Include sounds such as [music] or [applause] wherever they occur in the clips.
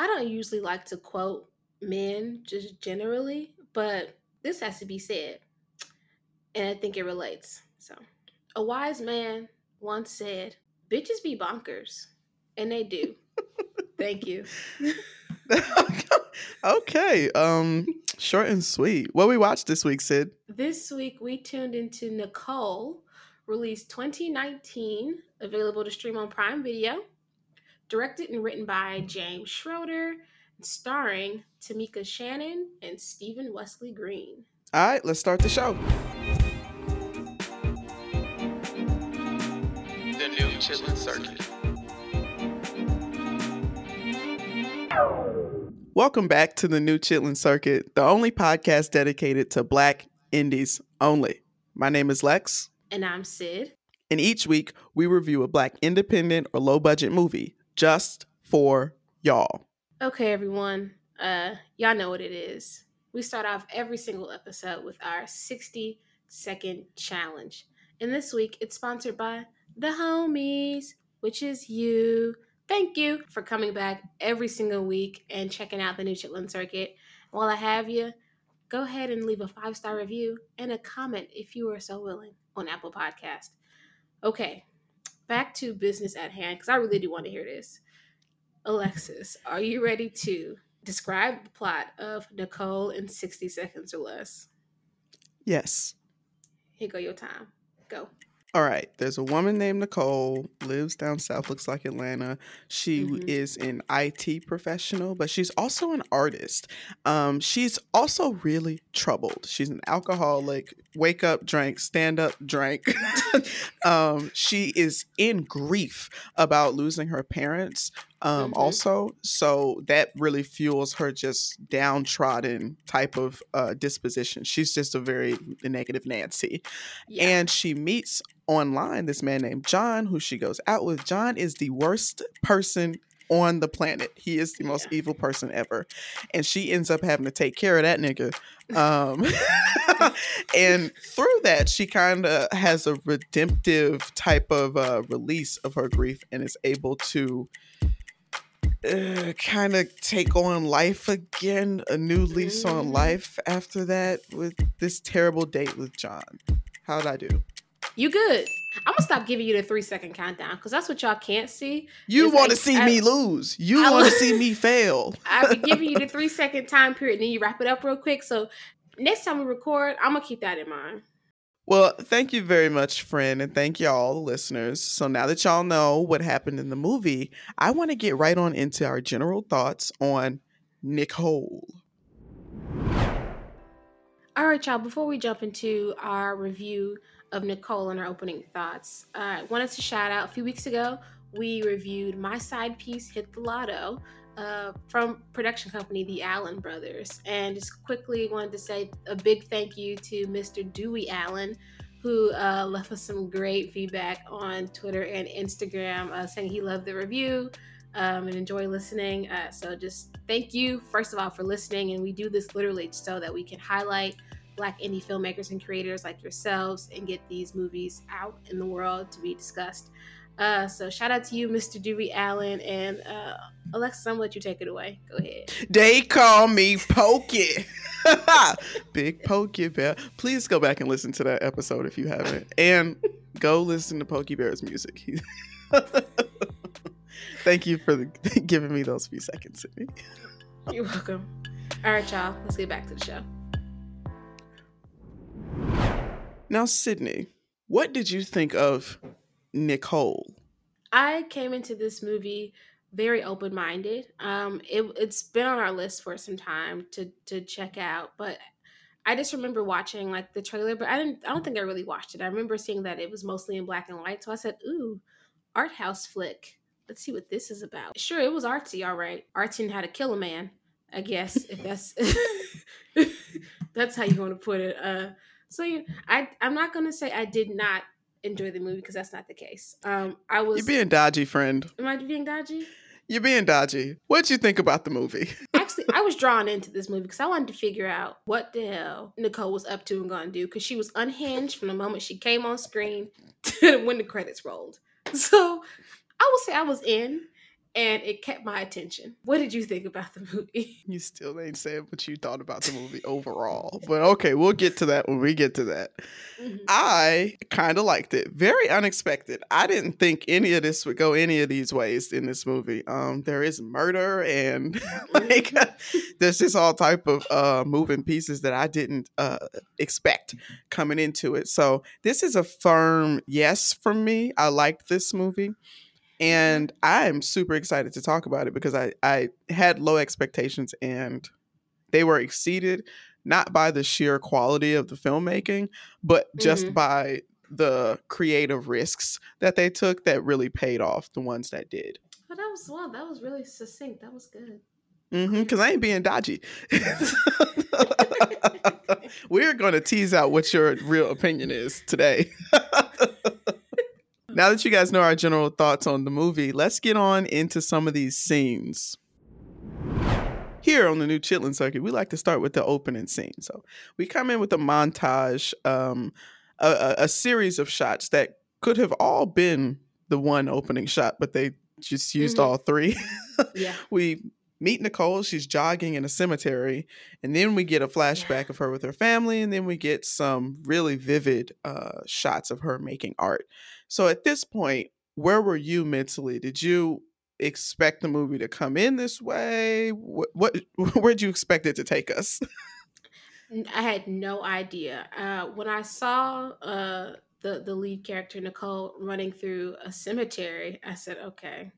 I don't usually like to quote men just generally, but this has to be said. And I think it relates. So, a wise man once said, Bitches be bonkers. And they do. [laughs] Thank you. [laughs] okay. Um, short and sweet. What we watched this week, Syd? This week we tuned into Nicole, released 2019, available to stream on Prime Video, directed and written by James Schroeder, starring Tamika Shannon and Stephen Wesley Green. All right, let's start the show. The new Chitlin Circuit. Welcome back to the new Chitlin Circuit, the only podcast dedicated to Black indies only. My name is Lex. And I'm Syd. And each week, we review a Black independent or low budget movie just for y'all. Okay, everyone. Uh, y'all know what it is. We start off every single episode with our 60 second challenge. And this week, it's sponsored by the homies, which is you. Thank you for coming back every single week and checking out the new Chitlin Circuit. While I have you, go ahead and leave a five star review and a comment if you are so willing on Apple Podcast. Okay, back to business at hand because I really do want to hear this. Alexis, are you ready to describe the plot of Nicole in 60 seconds or less? Yes. Here go your time. Go. All right. There's a woman named Nicole, lives down south, looks like Atlanta. She mm-hmm. is an IT professional, but she's also an artist. Um, she's also really troubled. She's an alcoholic, wake up, drink, stand up, drink. [laughs] [laughs] um, she is in grief about losing her parents um, mm-hmm. also. So that really fuels her just downtrodden type of uh, disposition. She's just a very negative Nancy. Yeah. And she meets online this man named John, who she goes out with. John is the worst person on the planet. He is the most yeah. evil person ever. And she ends up having to take care of that nigga. Um, [laughs] and through that, she kind of has a redemptive type of uh, release of her grief and is able to uh, kind of take on life again, a new lease on mm-hmm. life after that with this terrible date with John. How'd I do? You good. I'm gonna stop giving you the three second countdown because that's what y'all can't see. You want to see I, me lose. You want to see [laughs] me fail. I'll be giving you the [laughs] three second time period, and then you wrap it up real quick. So next time we record, I'm gonna keep that in mind. Well, thank you very much, friend, and thank y'all, the listeners. So now that y'all know what happened in the movie, I want to get right on into our general thoughts on Nicole. All right, y'all, before we jump into our review of Nicole and our opening thoughts, uh, I wanted to shout out a few weeks ago, we reviewed my side piece, Hit the Lotto, uh, from production company the Allen Brothers. And just quickly wanted to say a big thank you to Mr. Dewey Allen, who uh, left us some great feedback on Twitter and Instagram, uh, saying he loved the review um, and enjoy listening. Uh, so just thank you, first of all, for listening. And we do this literally so that we can highlight Black indie filmmakers and creators like yourselves and get these movies out in the world to be discussed. Uh, so shout out to you, Mr. Dewey Allen, and uh, Alexis. I'm gonna let you take it away. Go ahead. They call me Pokey, [laughs] Big Pokey Bear. Please go back and listen to that episode if you haven't, and go listen to Pokey Bear's music. [laughs] Thank you for the, [laughs] giving me those few seconds, Sydney. You're welcome. All right, y'all. Let's get back to the show. Now, Sydney, what did you think of Nicole? I came into this movie very open minded. Um, it, it's been on our list for some time to to check out, but I just remember watching like the trailer, but I didn't. I don't think I really watched it. I remember seeing that it was mostly in black and white, so I said, "Ooh, art house flick. Let's see what this is about." Sure, it was artsy, all right. Artsy and how to kill a man, I guess. if [laughs] that's [laughs] that's how you want to put it. Uh, so yeah, I I'm not gonna say I did not enjoy the movie because that's not the case. Um, I was. You're being dodgy, friend. Am I being dodgy? You're being dodgy. What'd you think about the movie? [laughs] Actually, I was drawn into this movie because I wanted to figure out what the hell Nicole was up to and going to do because she was unhinged from the moment she came on screen [laughs] to when the credits rolled. [laughs] So I will say I was in. And it kept my attention. What did you think about the movie? [laughs] You still ain't saying what you thought about the movie overall. But okay, we'll get to that when we get to that. Mm-hmm. I kind of liked it. Very unexpected. I didn't think any of this would go any of these ways in this movie. Um, there is murder and [laughs] like mm-hmm. there's just all type of uh moving pieces that I didn't uh expect coming into it. So this is a firm yes from me. I liked this movie and I'm super excited to talk about it because I I had low expectations and they were exceeded not by the sheer quality of the filmmaking, but just mm-hmm. by the creative risks that they took that really paid off. The ones that did. But that was well. That was really succinct. That was good. Mm-hmm. Because I ain't being dodgy. [laughs] [laughs] We're going to tease out what your real opinion is today. [laughs] Now that you guys know our general thoughts on the movie, let's get on into some of these scenes. Here on the new Chitlin circuit, we like to start with the opening scene. So we come in with a montage, um, a, a, series of shots that could have all been the one opening shot, but they just used mm-hmm. all three. [laughs] yeah. We meet Nicole. She's jogging in a cemetery. And then we get a flashback of her with her family. And then we get some really vivid uh, shots of her making art. So at this point, where were you mentally? Did you expect the movie to come in this way? What, what [laughs] where'd you expect it to take us? [laughs] I had no idea. Uh, when I saw uh, the the lead character Nicole running through a cemetery, I said, "Okay,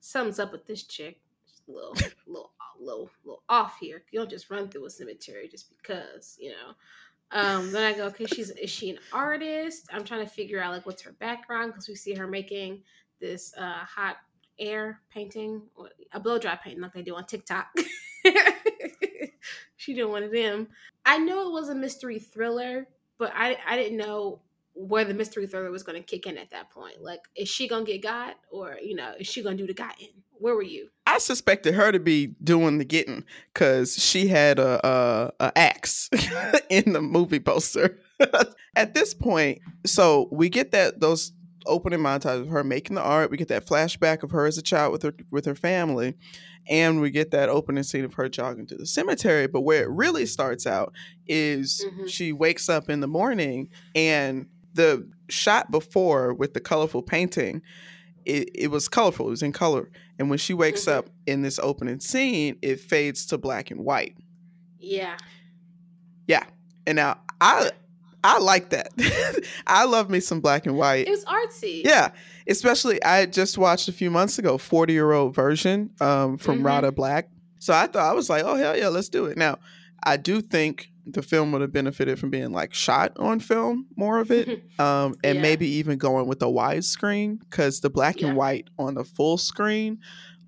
something's up with this chick. Little, little, little, little off here. You don't just run through a cemetery just because, you know." Um, then I go, okay, she's is she an artist? I'm trying to figure out like what's her background because we see her making this uh, hot air painting, a blow dry painting like they do on TikTok. [laughs] she did one of them. I know it was a mystery thriller, but I I didn't know where the mystery thriller was going to kick in at that point. Like, is she going to get got, or you know, is she going to do the got in? Where were you? I suspected her to be doing the getting because she had a, a, a axe [laughs] in the movie poster. [laughs] At this point, so we get that those opening montage of her making the art. We get that flashback of her as a child with her with her family, and we get that opening scene of her jogging to the cemetery. But where it really starts out is mm-hmm. she wakes up in the morning and the shot before with the colorful painting it, it was colorful. It was in color. And when she wakes mm-hmm. up in this opening scene, it fades to black and white. Yeah. Yeah. And now I I like that. [laughs] I love me some black and white. It was artsy. Yeah. Especially I just watched a few months ago, 40 year old version um, from mm-hmm. Radha Blank. So I thought I was like, oh hell yeah, let's do it. Now, I do think the film would have benefited from being like shot on film more of it [laughs] um, and yeah. maybe even going with a widescreen because the black yeah. and white on the full screen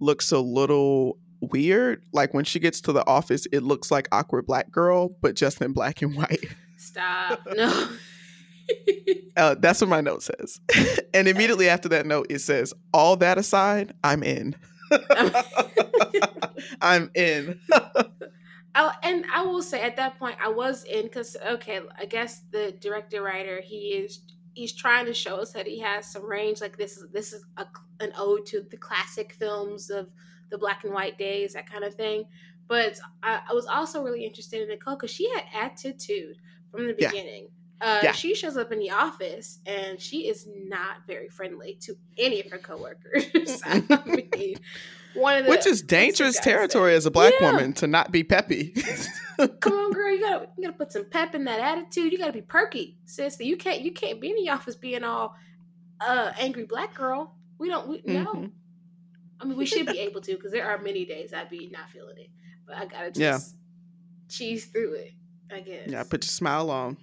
looks a little weird. Like when she gets to the office it looks like awkward black girl but just in black and white. Stop. [laughs] No. Uh, that's what my note says. [laughs] And immediately after that note it says all that aside i'm in. I'm in Oh, and I will say at that point I was in because okay, I guess the director writer he is he's trying to show us that he has some range. Like this is this is a, an ode to the classic films of the black and white days, that kind of thing. But I, I was also really interested in Nicole because she had attitude from the beginning. Yeah. Uh, yeah. She shows up in the office and she is not very friendly to any of her coworkers. [laughs] I [laughs] mean, one of the which is dangerous territory as a black yeah. woman to not be peppy. [laughs] Come on, girl, you gotta you gotta put some pep in that attitude. You gotta be perky, sister. You can't you can't be in the office being all uh angry black girl. We don't we, mm-hmm. no. I mean, we should be able to because there are many days I'd be not feeling it, but I gotta just yeah. cheese through it. I guess. Yeah, put your smile on.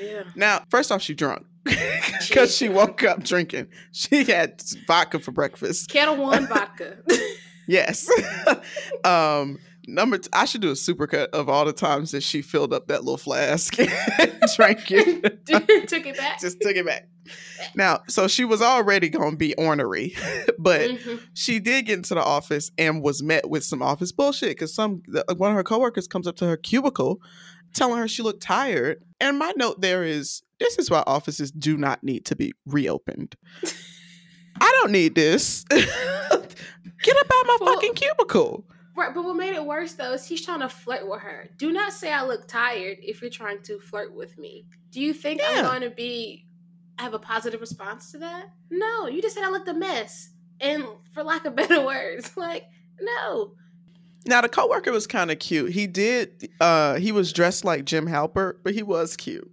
Yeah. Now, first off, she drunk [laughs] because she woke up drinking. She had vodka for breakfast. Ketel One [laughs] vodka. yes. [laughs] um, number t- I should do a supercut of all the times that she filled up that little flask and drank it. took it back. Just took it back. Now, so she was already gonna be ornery, but mm-hmm. she did get into the office and was met with some office bullshit because some one of her coworkers comes up to her cubicle telling her she looked tired. And my note there is this is why offices do not need to be reopened. I don't need this. [laughs] Get up out of my well, fucking cubicle. Right, but what made it worse though is he's trying to flirt with her. Do not say I look tired if you're trying to flirt with me. Do you think yeah. I'm going to be have a positive response to that? No, you just said I looked a mess. And for lack of [laughs] better words, like no. Now the coworker was kind of cute. He did uh he was dressed like Jim Halpert, but he was cute.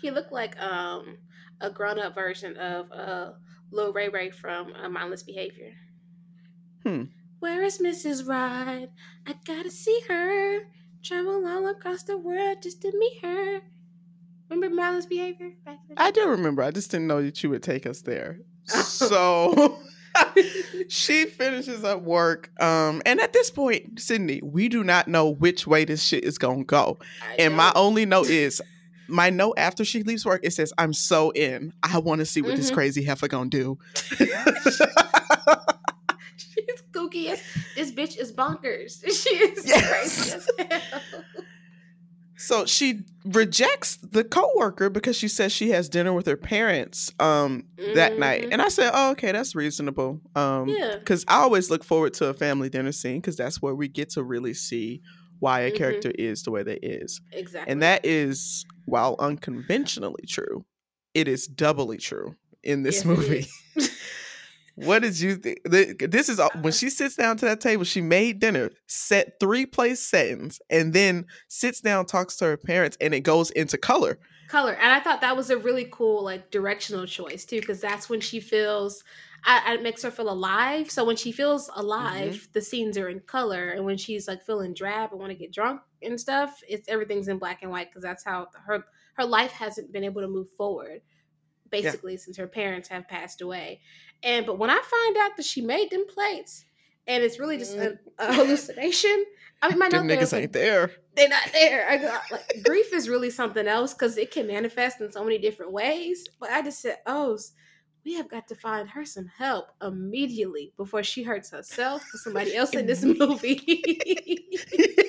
He looked like um a grown-up version of uh Lil Ray Ray from uh, Mindless Behavior. Hmm. Where is Mrs. Right? I gotta see her. Travel all across the world just to meet her. Remember Mindless Behavior? I do remember. I just didn't know that you would take us there. [laughs] so [laughs] she finishes up work. Um, and at this point, Sydney, we do not know which way this shit is gonna go. and my only note is my note after she leaves work, it says, I'm so in. I want to see what mm-hmm. this crazy heifer gonna do. [laughs] She's kooky. This bitch is bonkers. [laughs] She is yes. crazy as hell. So she rejects the coworker because she says she has dinner with her parents um mm-hmm. that night. Mm-hmm. And I said, "Oh, okay, that's reasonable." Um yeah. cuz I always look forward to a family dinner scene cuz that's where we get to really see why a mm-hmm. character is the way they is. Exactly. And that is while unconventionally true, it is doubly true in this yes, movie. [laughs] what did you think? This is when she sits down to that table. She made dinner, set three place settings, and then sits down, talks to her parents, and it goes into color. Color, and I thought that was a really cool, like directional choice too, because that's when she feels. I, it makes her feel alive. So when she feels alive, mm-hmm. the scenes are in color, and when she's like feeling drab and want to get drunk and stuff, it's everything's in black and white because that's how her her life hasn't been able to move forward basically yeah. since her parents have passed away. And but when I find out that she made them plates and it's really just a, mm-hmm. a [laughs] hallucination. I mean, my them niggas ain't there. They're not there. I got, like, grief is really something else because it can manifest in so many different ways. But I just said, oh, we have got to find her some help immediately before she hurts herself or somebody else in this [laughs] movie.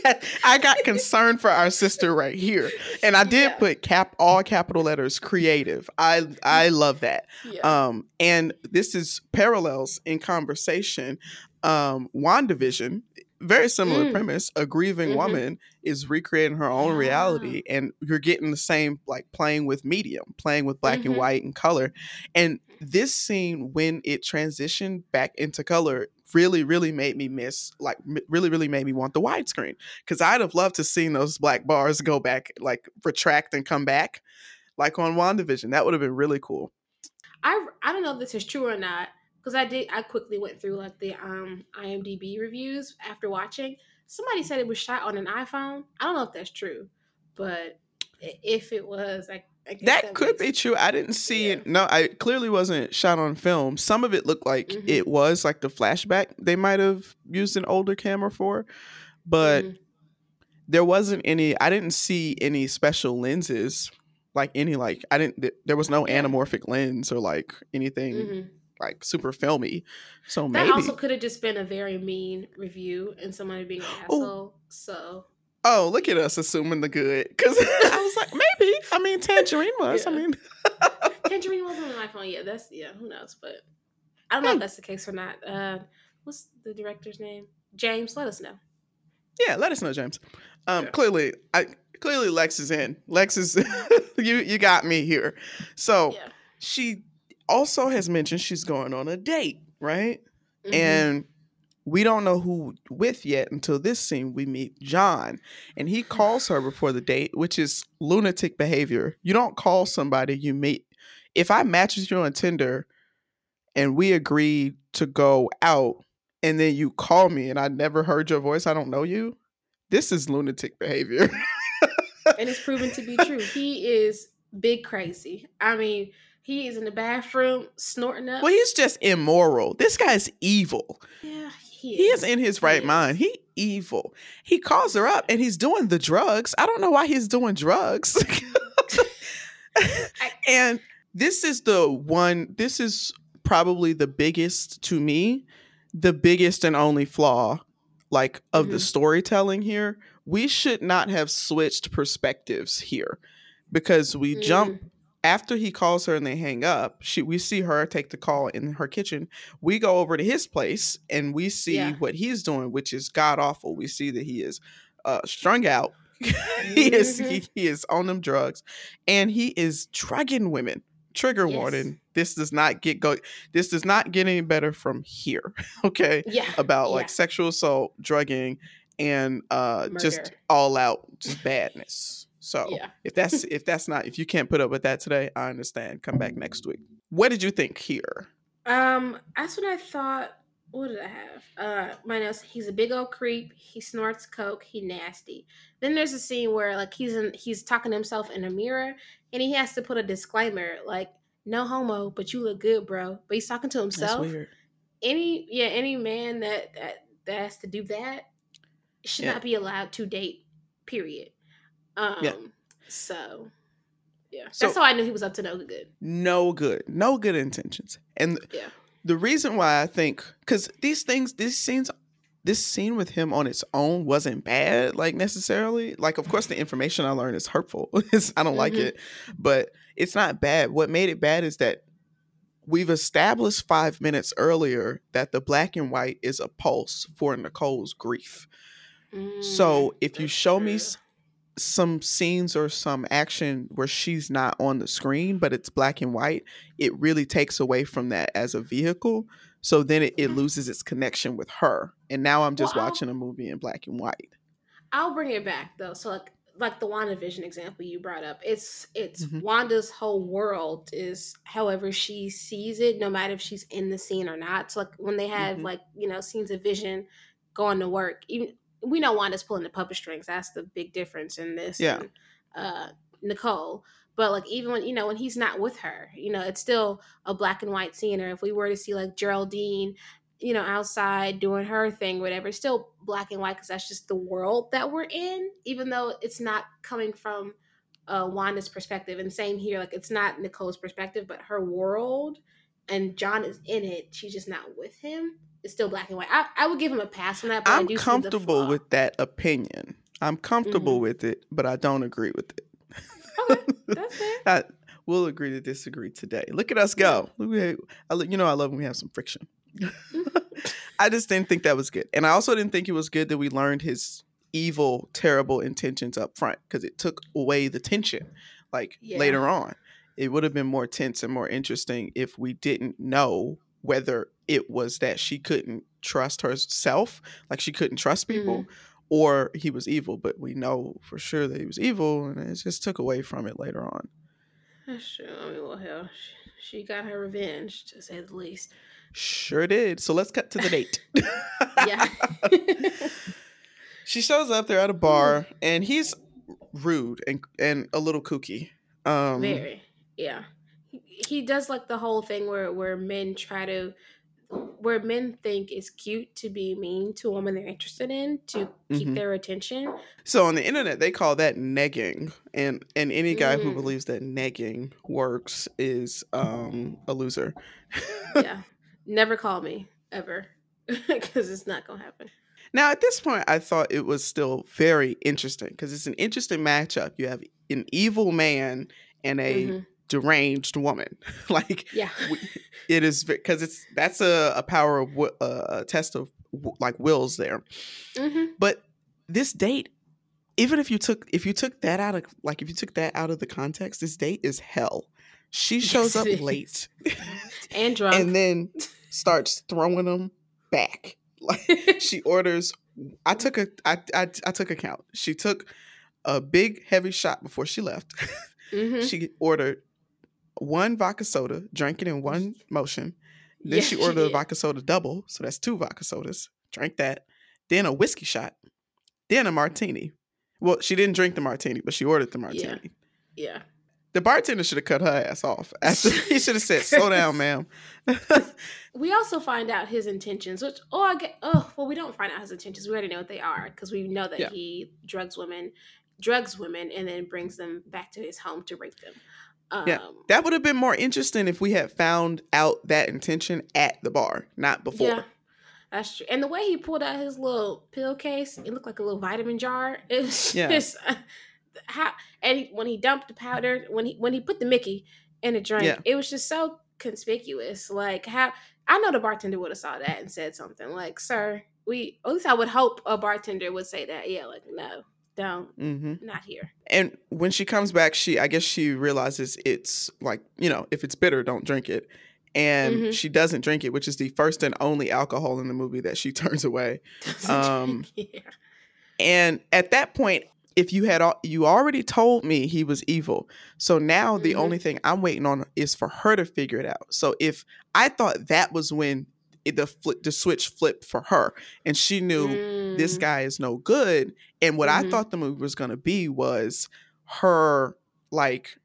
yeah, I got concerned for our sister right here. And I did yeah. put cap all capital letters creative. I I love that. Yeah. Um and this is parallels in conversation. Um WandaVision very similar mm. premise. A grieving mm-hmm. woman is recreating her own yeah. reality, and you're getting the same like playing with medium, playing with black mm-hmm. and white and color. And this scene, when it transitioned back into color, really, really made me miss, like, really, really made me want the widescreen because I'd have loved to seen those black bars go back, like, retract and come back, like on WandaVision. That would have been really cool. I I don't know if this is true or not because I did I quickly went through like the um IMDb reviews after watching. Somebody said it was shot on an iPhone. I don't know if that's true, but if it was, I, I that, that, could be true. I didn't see yeah. it. No, I clearly wasn't shot on film. Some of it looked like mm-hmm. it was like the flashback they might have used an older camera for, but mm-hmm. there wasn't any. I didn't see any special lenses, like any like I didn't. There was no anamorphic lens or like anything. Mm-hmm like super filmy. So that maybe. also could have just been a very mean review and somebody being an oh. asshole. So. Oh, look at us assuming the good. Because [laughs] I was like, [laughs] maybe. I mean, Tangerine was. Yeah. I mean, [laughs] Tangerine wasn't on the iPhone. Yeah, that's yeah. Who knows? But I don't know if that's the case or not. Uh, what's the director's name? James. Let us know. Yeah, let us know, James. Um, clearly, I clearly Lex is in. Lex is you. You got me here. So yeah. she also has mentioned she's going on a date, right? Mm-hmm. And we don't know who with yet until this scene we meet John and he calls her before the date, which is lunatic behavior. You don't call somebody you meet. If I match with you on Tinder and we agree to go out and then you call me and I never heard your voice, I don't know you. This is lunatic behavior. [laughs] and it's proven to be true. He is big crazy. I mean, he is in the bathroom snorting up. Well, he's just immoral. This guy's evil. Yeah, he, is. he is. in his right he mind. He evil. He calls her up and he's doing the drugs. I don't know why he's doing drugs. [laughs] [laughs] and this is the one. This is probably the biggest to me, the biggest and only flaw, like of mm-hmm. the storytelling here. We should not have switched perspectives here because we mm. jump after he calls her and they hang up, she we see her take the call in her kitchen. We go over to his place and we see Yeah. what he's doing, which is god awful. We see that he is uh, strung out. [laughs] he is Mhm. he, he is on them drugs, and he is drugging women. Trigger Yes. warning: This does not get go. This does not get any better from here. [laughs] Okay, Yeah. about yeah. like sexual assault, drugging, and uh, just all out just badness. So Yeah. if that's [laughs] if that's not if you can't put up with that today, I understand. Come back next week. What did you think here? Um, that's what I thought. What did I have? Uh, my notes. He's a big old creep. He snorts coke. He nasty. Then there's a scene where like he's in, he's talking to himself in a mirror, and he has to put a disclaimer like no homo, but you look good, bro. But he's talking to That's himself. weird. Any yeah, any man that that that has to do that should Yeah. not be allowed to date. Period. Um. Yeah. So. Yeah, So- that's how I knew he was up to no good. No good. No good intentions. And Yeah. the reason why I think because these things, these scenes, this scene with him on its own wasn't bad, like necessarily. Like, of course, the information I learned is hurtful. [laughs] I don't like Mhm. it, but it's not bad. What made it bad is that we've established five minutes earlier that the black and white is a pulse for Nicole's grief. So Mm, if you show me true. s- some scenes or some action where she's not on the screen, but it's black and white, it really takes away from that as a vehicle. So then it, it loses its connection with her. And now I'm just Well, watching a movie in black and white. I'll bring it back though. So like like the WandaVision example you brought up. It's it's Mhm. Wanda's whole world is however she sees it, no matter if she's in the scene or not. So like when they have Mhm. like, you know, scenes of vision going to work, even we know Wanda's pulling the puppet strings. That's the big difference in this Yeah. and uh Nicole. But like even when you know when he's not with her, you know, it's still a black and white scene. Or if we were to see like Geraldine you know, outside doing her thing, whatever. It's still black and white because that's just the world that we're in, even though it's not coming from uh, Wanda's perspective. And same here, like it's not Nicole's perspective, but her world, and John is in it. She's just not with him. It's still black and white. I, I would give him a pass on that. But I I'm do see the comfortable with that opinion. I'm comfortable Mhm. with it, but I don't agree with it. Okay, That's [laughs] fair. I, we'll agree to disagree today. Look at us go. I, you know, I love when we have some friction. [laughs] I just didn't think that was good. And I also didn't think it was good that we learned his evil, terrible intentions up front because it took away the tension like Yeah. later on. It would have been more tense and more interesting if we didn't know whether it was that she couldn't trust herself, like she couldn't trust people, Mm-hmm. or he was evil. But we know for sure that he was evil, and it just took away from it later on. That's true. I mean, well, hell, she, she got her revenge, to say the least. Sure did. So let's cut to the date. Yeah. [laughs] she shows up there at a bar, and he's rude and and a little kooky. Um, Very. Yeah. He, does like the whole thing where where men try to where men think it's cute to be mean to a woman they're interested in to keep Mhm. their attention. So on the internet, they call that negging, and and any guy who Mm. believes that negging works is um, a loser. [laughs] Yeah. Never call me ever [laughs] because it's not going to happen. Now, at this point, I thought it was still very interesting because it's an interesting matchup. You have an evil man and a Mhm. Deranged woman. [laughs] like Yeah. we- it is because it's that's a, a power of uh, a test of like wills there. hmm But this date, even if you took if you took that out of like if you took that out of the context, this date is hell. She shows Yes, up late [laughs] And drunk. and then [laughs] starts throwing them back. Like she orders. I took a I, I I took a count. She took a big heavy shot before she left. Mhm. She ordered one vodka soda, drank it in one motion. Then Yeah, she she ordered a vodka soda double, so that's two vodka sodas. Drank that. Then a whiskey shot. Then a martini. Well, she didn't drink the martini, but she ordered the martini. Yeah. The bartender should have cut her ass off. After [laughs] he should have said, "Slow down, [laughs] ma'am." [laughs] We also find out his intentions, which oh I get oh well we don't find out his intentions. We already know what they are because we know that Yeah. he drugs women, drugs women, and then brings them back to his home to rape them. Um, Yeah, that would have been more interesting if we had found out that intention at the bar, not before. yeah, that's true. And the way he pulled out his little pill case, it looked like a little vitamin jar. [laughs] It's Yeah. just how and he, when he dumped the powder, when he when he put the Mickey in a drink, Yeah. it was just so conspicuous. Like how I know the bartender would have saw that and said something like, "Sir, we." At least I would hope a bartender would say that. Yeah, like no, don't, mm-hmm. not here. And when she comes back, she I guess she realizes it's like you know if it's bitter, don't drink it. And Mhm. she doesn't drink it, which is the first and only alcohol in the movie that she [laughs] turns away. Um, yeah. And at that point, if you had al- you already told me he was evil, so now the Mhm. only thing I'm waiting on is for her to figure it out. So if I thought that was when the flip, the switch flipped for her, and she knew this Mm. guy is no good, and what I Mhm. thought the movie was going to be was her like.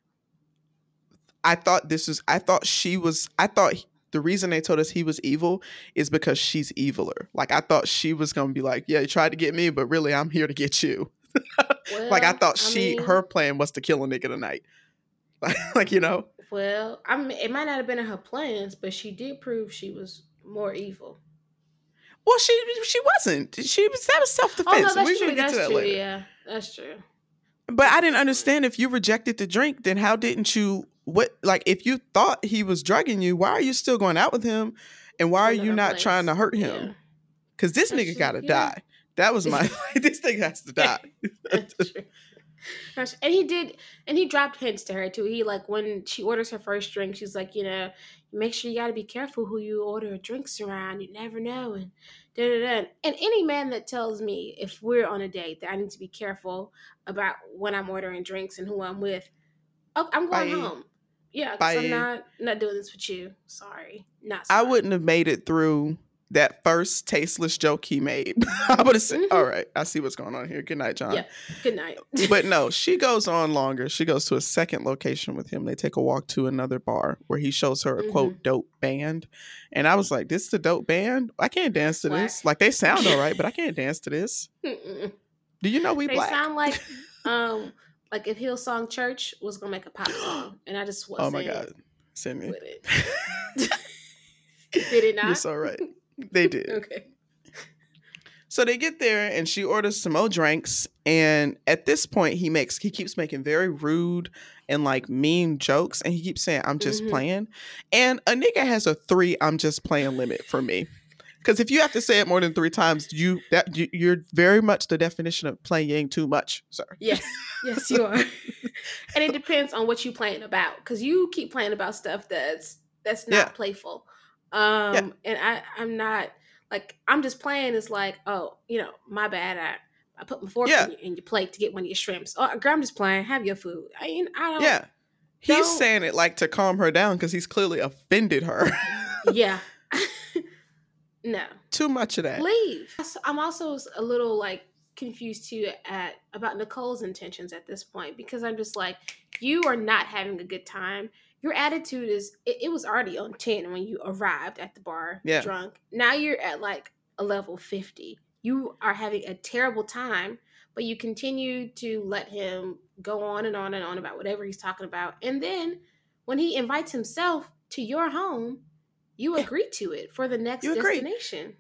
I thought this was. I thought she was. I thought the reason they told us he was evil is because she's eviler. Like I thought she was gonna be like, yeah, you tried to get me, but really I'm here to get you. [laughs] like I Well, thought she mean, her plan was to kill a nigga tonight. [laughs] like you know, Well, I mean, it might not have been in her plans, but she did prove she was more evil. well she she wasn't. She was that was self Oh defense. no, that's We're true. That's to that true. later. Yeah, that's true. But I didn't understand if you rejected the drink, then how didn't you? What like if you thought he was drugging you, why are you still going out with him? And why are you not place. trying to hurt Yeah. him? Because this That's nigga true, gotta yeah. die. That was my [laughs] [laughs] this thing has to die. [laughs] That's true. And he did, and he dropped hints to her too. He like when she orders her first drink, she's like, you know, make sure you got to be careful who you order drinks around. You never know, and da da da. And any man that tells me if we're on a date that I need to be careful about when I'm ordering drinks and who I'm with, oh, I'm going Bye. home. Yeah, because I'm not not doing this with you. Sorry, not. I wouldn't have made it through that first tasteless joke he made. [laughs] I would have said, Mhm. "All right, I see what's going on here. Good night, John." Yeah. Good night. [laughs] but no, [laughs] she goes on longer. She goes to a second location with him. They take a walk to another bar where he shows her a Mm-hmm. quote dope band. And I was like, "This is a dope band. I can't dance to this. Like they sound all right, but I can't dance to this. Mm-mm. Do you know we they black?" sound like um like if Hillsong Church was gonna make a pop song, and I just wasn't oh my god, Sydney, with it. Did it you're not? so right. They did. [laughs] Okay. So they get there and she orders some more drinks. And at this point, he makes he keeps making very rude and like mean jokes. And he keeps saying, I'm just Mhm. playing. And a nigga has a three I'm just playing limit for me. Because if you have to say it more than three times, you that you, you're very much the definition of playing too much, sir. Yes, yes, you are. and it depends on what you playing about, because you keep playing about stuff that's that's not Yeah. playful. Um, and I I'm not like I'm just playing. It's like, oh, you know, my bad. I I put my fork Yeah. in, your, in your plate to get one of your shrimps. Oh, girl, I'm just playing. Have your food. I mean, I don't. Yeah. He's Don't- saying it like to calm her down because he's clearly offended her. [laughs] Yeah. [laughs] no. Too much of that. leave. I'm also a little like confused too at about Nicole's intentions at this point because I'm just like, you are not having a good time. Your attitude is it, it was already on 10 when you arrived at the bar Yeah. drunk. Now you're at like a level 50. You are having a terrible time, but you continue to let him go on and on and on about whatever he's talking about. And then when he invites himself to your home, you agree to it for the next destination.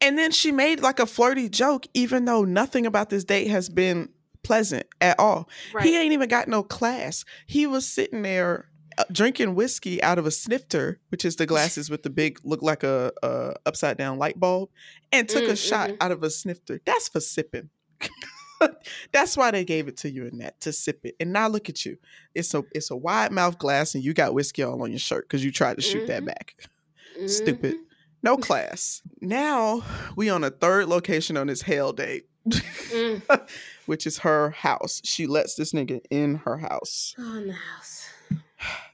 And then she made like a flirty joke, even though nothing about this date has been pleasant at all. Right. He ain't even got no class. He was sitting there drinking whiskey out of a snifter, which is the glasses with the big, look like a, a upside down light bulb, and took a Mm, shot mhm. out of a snifter. That's for sipping. [laughs] That's why they gave it to you in that to sip it. And now look at you. It's a it's a wide mouth glass, and you got whiskey all on your shirt because you tried to shoot that Mhm. back. Stupid. Mhm. No class. Now we on a third location on this hell date, Mm. [laughs] which is her house. She lets this nigga in her house. Oh, in the house.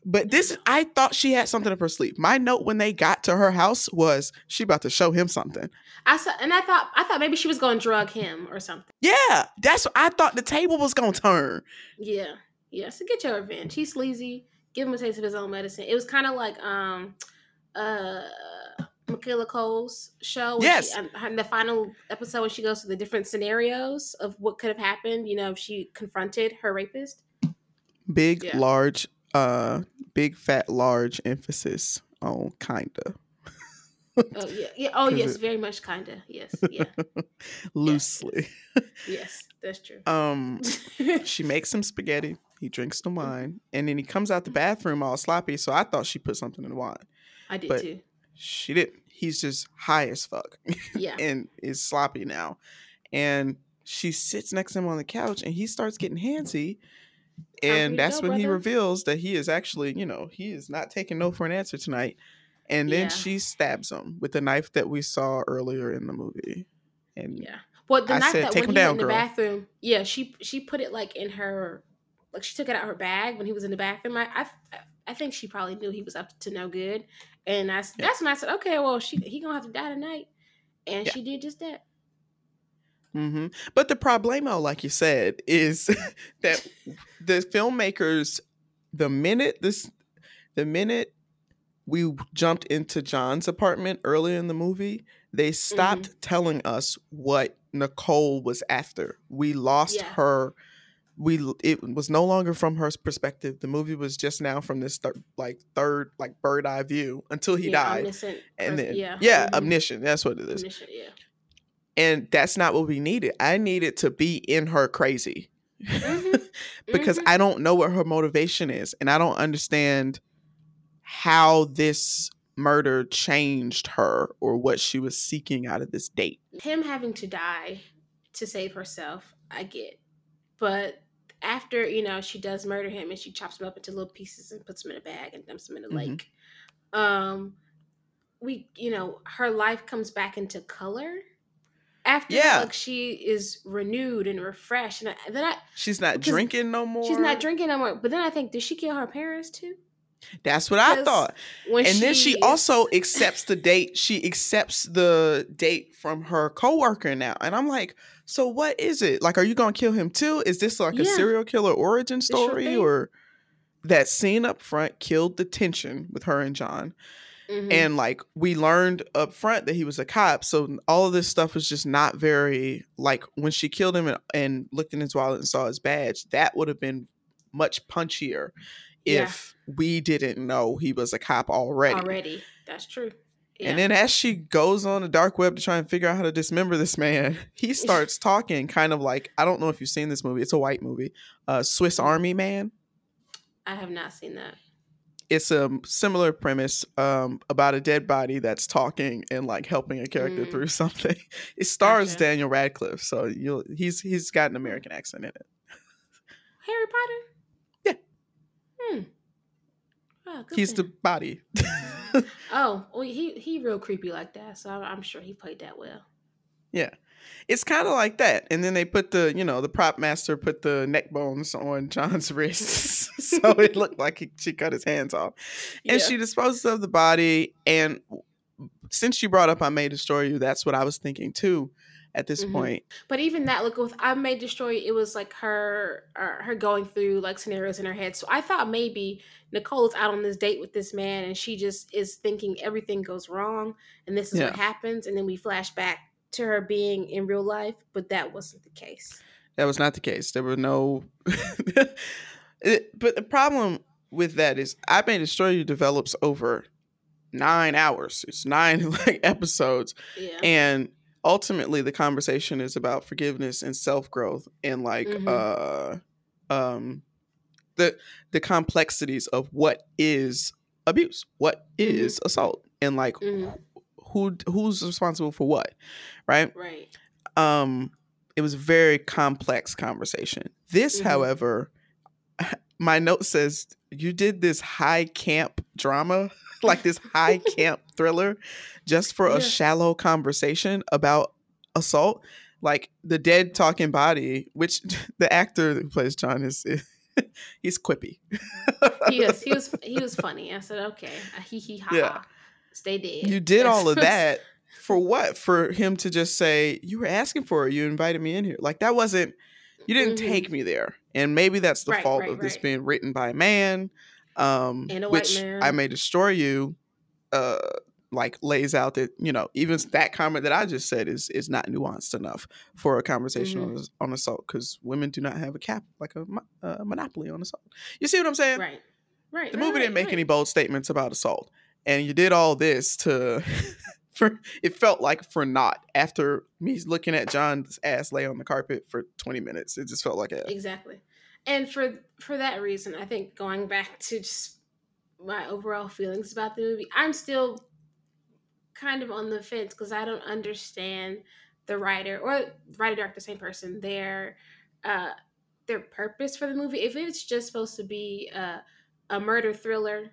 But this, I thought she had something up her sleeve. My note when they got to her house was she about to show him something. I saw, and I thought, I thought maybe she was going to drug him or something. Yeah, that's what I thought the table was gonna turn. Yeah, yeah. So get your revenge. He's sleazy. Give him a taste of his own medicine. It was kind of like um, uh, Michaela Coel's show. Yes. she, and- and the final episode when she goes through the different scenarios of what could have happened. You know, if she confronted her rapist. Big, Yeah. large, uh, big, fat, large emphasis on kinda. oh yeah, yeah. Oh yes, it- very much, kinda. Yes, yeah, [laughs] loosely. yes. That's true. Um, [laughs] she makes some spaghetti. He drinks the wine, and then he comes out the bathroom all sloppy. So I thought she put something in the wine. I did but- too. She didn't. He's just high as fuck Yeah. [laughs] and is sloppy now. And she sits next to him on the couch, and he starts getting handsy. And that's when he reveals that he is actually, you know, he is not taking no for an answer tonight. And then Yeah. she stabs him with the knife that we saw earlier in the movie. And Yeah. Well, the I night said, that "Take when him he down, went in the girl." bathroom, yeah, she she put it like in her, like she took it out her bag when he was in the bathroom. I I, I think she probably knew he was up to no good, and I Yeah. that's when I said, okay, well, she he gonna have to die tonight, and Yeah. she did just that. Hmm But the problemo, like you said, is [laughs] that the filmmakers, the minute this, the minute we jumped into John's apartment early in the movie, they stopped telling us what Nicole was after. We lost Yeah. her. We it was no longer from her perspective. The movie was just now from this third, like third, like bird eye view until he yeah, died, omniscient and then yeah, yeah, mhm, omniscient. That's what it is omniscient, yeah. And that's not what we needed. I needed to be in her crazy Mhm, [laughs] because mhm. I don't know what her motivation is, and I don't understand how this murder changed her or what she was seeking out of this date. him having to die to save herself, I get. But after, you know, she does murder him and she chops him up into little pieces and puts him in a bag and dumps him in a Mhm. lake. Um we you know, her life comes back into color. After that, Yeah. like she is renewed and refreshed. And I, then I She's not drinking no more. she's not drinking no more. But then I think, did she kill her parents too? That's what I thought. And then she is- also accepts the date. She accepts the date from her coworker now, and I'm like, so what is it? Like, are you gonna kill him too? Is this like a serial killer origin story, or that scene up front killed the tension with her and John? Mhm. And like we learned up front that he was a cop, so all of this stuff was just not very like when she killed him and, and looked in his wallet and saw his badge. That would have been much punchier Yeah. if we didn't know he was a cop already. already. That's true. Yeah. And then as she goes on the dark web to try and figure out how to dismember this man, [laughs] he starts [laughs] talking kind of like I don't know if you've seen this movie. It's a white movie, uh, Swiss Army Man. I have not seen that. It's a similar premise um, about a dead body that's talking and like helping a character Mm. through [laughs] something. It stars Gotcha. Daniel Radcliffe, so you'll he's he's got an American accent in it. Harry Potter? Yeah. Hmm. Oh, He's the body. [laughs] Oh, well, he he real creepy like that, so I'm, I'm sure he played that well. It's kind of like that. And then they put the, you know, the prop master put the neck bones on [laughs] John's wrists. so it [laughs] looked like he, she cut his hands off. And Yeah. she disposes of the body. And since you brought up I May Destroy You, that's what I was thinking too at this Mhm. point. But even that, look with I May Destroy, You, it was like her uh, her going through like scenarios in her head. So I thought maybe Nicole's out on this date with this man, and she just is thinking everything goes wrong, and this is what happens, and then we flash back to her being in real life, but that wasn't the case. That was not the case. There were no. [laughs] It- but the problem with that is I May Destroy You develops over nine hours. It's nine [laughs] like episodes. Yeah. and ultimately the conversation is about forgiveness and self-growth and like Mhm. uh um the the complexities of what is abuse what is assault and like Mhm. Who who's responsible for what right Right. um it was a very complex conversation this Mhm. however [laughs] my note says you did this high camp drama [laughs] like this high [laughs] camp thriller just for Yeah. a shallow conversation about assault like the dead talking body which the actor who plays john is he's quippy He was he was he was funny. I said, okay, he hee ha Yeah. Stay dead. you did all of [laughs] that for what for him to just say you were asking for it you invited me in here like that wasn't you didn't Mhm. take me there and maybe that's the Right, fault right, of this right. being written by a man um a which man. i may destroy you uh like lays out that you know even that comment that i just said is is not nuanced enough for a conversation Mm-hmm. on, on assault because women do not have a cap like a, a monopoly on assault you see what i'm saying Right. Right. the movie right, didn't make right. any bold statements about assault and you did all this to [laughs] for it felt like for not after me looking at John's ass lay on the carpet for 20 minutes. It just felt like a exactly. And for for that reason, I think going back to just my overall feelings about the movie, I'm still kind of on the fence because I don't understand the writer or writer director, same person, their uh their purpose for the movie. If it's just supposed to be a, a murder thriller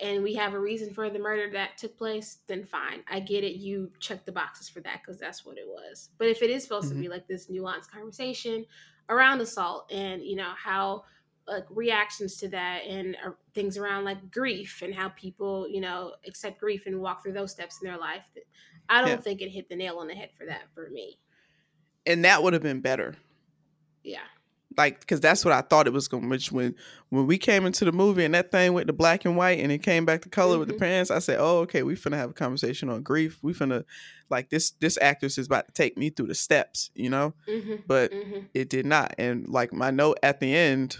and we have a reason for the murder that took place, then fine. I get it. You check the boxes for that because that's what it was. But if it is supposed mm-hmm. to be like this nuanced conversation around assault and, you know, how like reactions to that and uh, things around like grief and how people, you know, accept grief and walk through those steps in their life, I don't yeah. think it hit the nail on the head for that for me. And that would have been better. Yeah like because that's what I thought it was going. Which when when we came into the movie and that thing went to black and white and it came back to color mm-hmm. with the mm-hmm. parents, I said, "Oh, okay, we finna have a conversation on grief. We finna like this. This actress is about to take me through the steps, you know." Mm-hmm. But mm-hmm. it did not. And like my note at the end,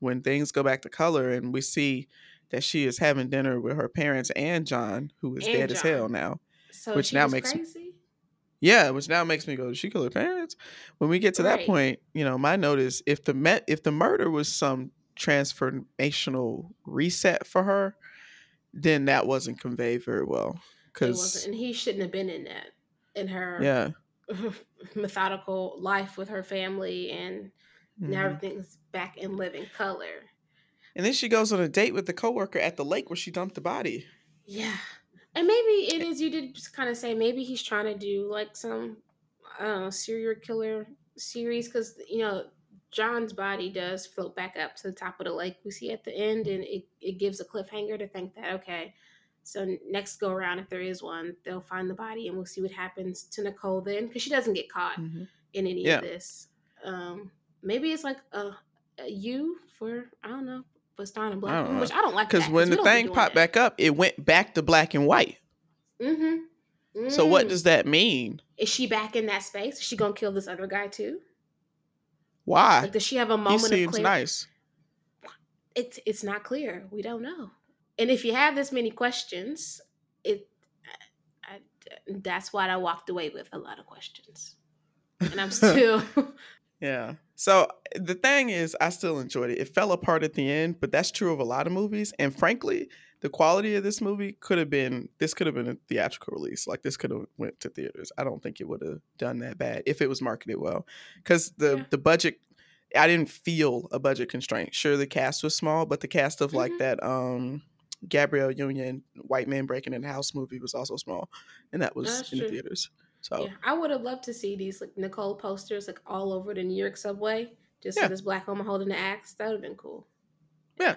when things go back to color and we see that she is having dinner with her parents and John, who is and dead John. as hell now, so which now makes crazy? Yeah, which now makes me go, did she kill her parents? When we get to right. that point, you know, my note is if the met if the murder was some transformational reset for her, then that wasn't conveyed very well. Because and he shouldn't have been in that in her yeah [laughs] methodical life with her family, and mm-hmm. now everything's back in living color. And then she goes on a date with the coworker at the lake where she dumped the body. Yeah, and maybe it is. You did kind of say maybe he's trying to do like some I don't know serial killer series because you know John's body does float back up to the top of the lake we see at the end, and it it gives a cliffhanger to think that okay. So next go around, if there is one, they'll find the body, and we'll see what happens to Nicole then, because she doesn't get caught mm-hmm. in any yeah. of this. Um, maybe it's like a, a you for I don't know but starring in black, I which I don't like. Because when the thing popped that. back up, it went back to black and white. Mm-hmm. Mm. So what mm. does that mean? Is she back in that space? Is she gonna kill this other guy too? Why? Like, does she have a moment? He seems nice. It's it's not clear. We don't know. And if you have this many questions, it I, I, that's what I walked away with a lot of questions, and I'm [laughs] still Yeah. So the thing is, I still enjoyed it. It fell apart at the end, but that's true of a lot of movies. And frankly, the quality of this movie could have been this could have been a theatrical release. Like this could have went to theaters. I don't think it would have done that bad if it was marketed well. Because the yeah. the budget, I didn't feel a budget constraint. Sure, the cast was small, but the cast of mm-hmm. like that um Gabrielle Union White Man Breaking in the House movie was also small, and that was that's in true. the theaters. So yeah, I would have loved to see these like Nicole posters like all over the New York subway, just yeah. this black woman holding the axe. That would have been cool. Yeah,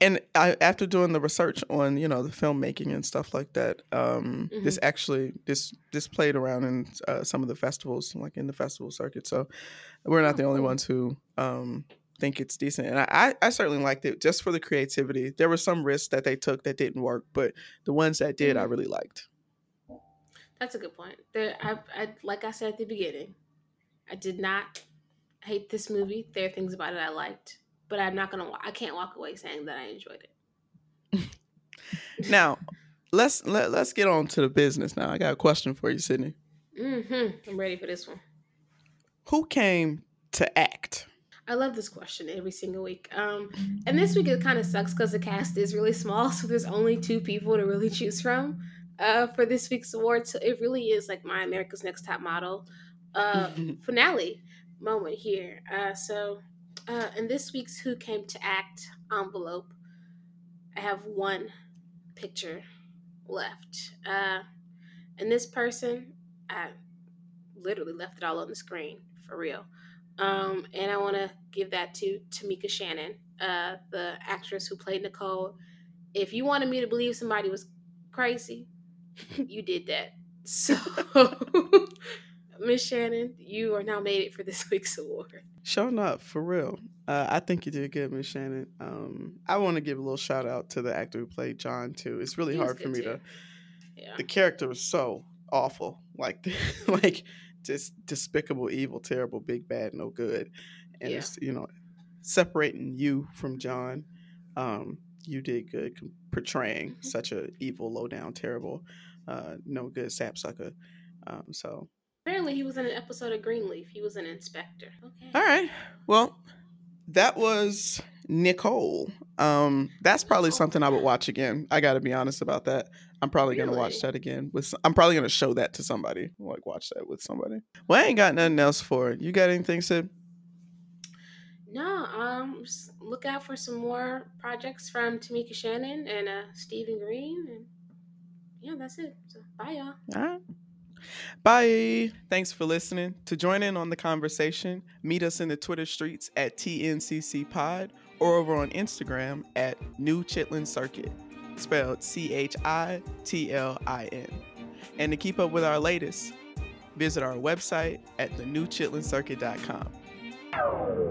and I, after doing the research on you know the filmmaking and stuff like that, um, mm-hmm. this actually this this played around in uh, some of the festivals, like in the festival circuit. So we're not oh, the only cool. ones who um, think it's decent, and I, I certainly liked it just for the creativity. There were some risks that they took that didn't work, but the ones that did, mm-hmm. I really liked. That's a good point. There, I, I, like I said at the beginning, I did not hate this movie. There are things about it I liked, but I'm not gonna. I can't walk away saying that I enjoyed it. [laughs] now, let's let, let's get on to the business. Now, I got a question for you, Sydney. Mm-hmm. I'm ready for this one. Who came to act? I love this question every single week. Um, and this week it kind of sucks because the cast is really small, [laughs] so there's only two people to really choose from uh, for this week's award. So it really is like my America's Next Top Model uh, [laughs] finale moment here. Uh, so uh, in this week's Who Came to Act envelope, I have one picture left. Uh, and this person, I literally left it all on the screen for real. Um, and I want to give that to Tamika Shannon, uh, the actress who played Nicole. If you wanted me to believe somebody was crazy, you did that. [laughs] So, [laughs] Miss Shannon, you are now made it for this week's award. Showing up for real. Uh, I think you did good, Miss Shannon. Um, I want to give a little shout out to the actor who played John too. It's really hard for me too. to. Yeah. The character was so awful, like [laughs] like just despicable, evil, terrible, big bad, no good, and yeah. it's you know separating you from John. Um, you did good portraying mm-hmm. such a evil, low down, terrible uh, no good sapsucker. Um, so apparently he was in an episode of Greenleaf. He was an inspector. Okay. All right. Well, that was Nicole. Um, that's probably something I would watch again. I got to be honest about that. I'm probably really? gonna watch that again. With I'm probably gonna show that to somebody. Like watch that with somebody. Well, I ain't got nothing else for it. You got anything, Syd? No. Um, look out for some more projects from Tamika Shannon and uh, Stephen Green, and yeah, that's it. So bye, y'all. All right. Bye. Thanks for listening. To join in on the conversation, meet us in the Twitter streets at TNCC Pod or over on Instagram at New Chitlin Circuit, spelled C H I T L I N. And to keep up with our latest, visit our website at thenewchitlincircuit.com.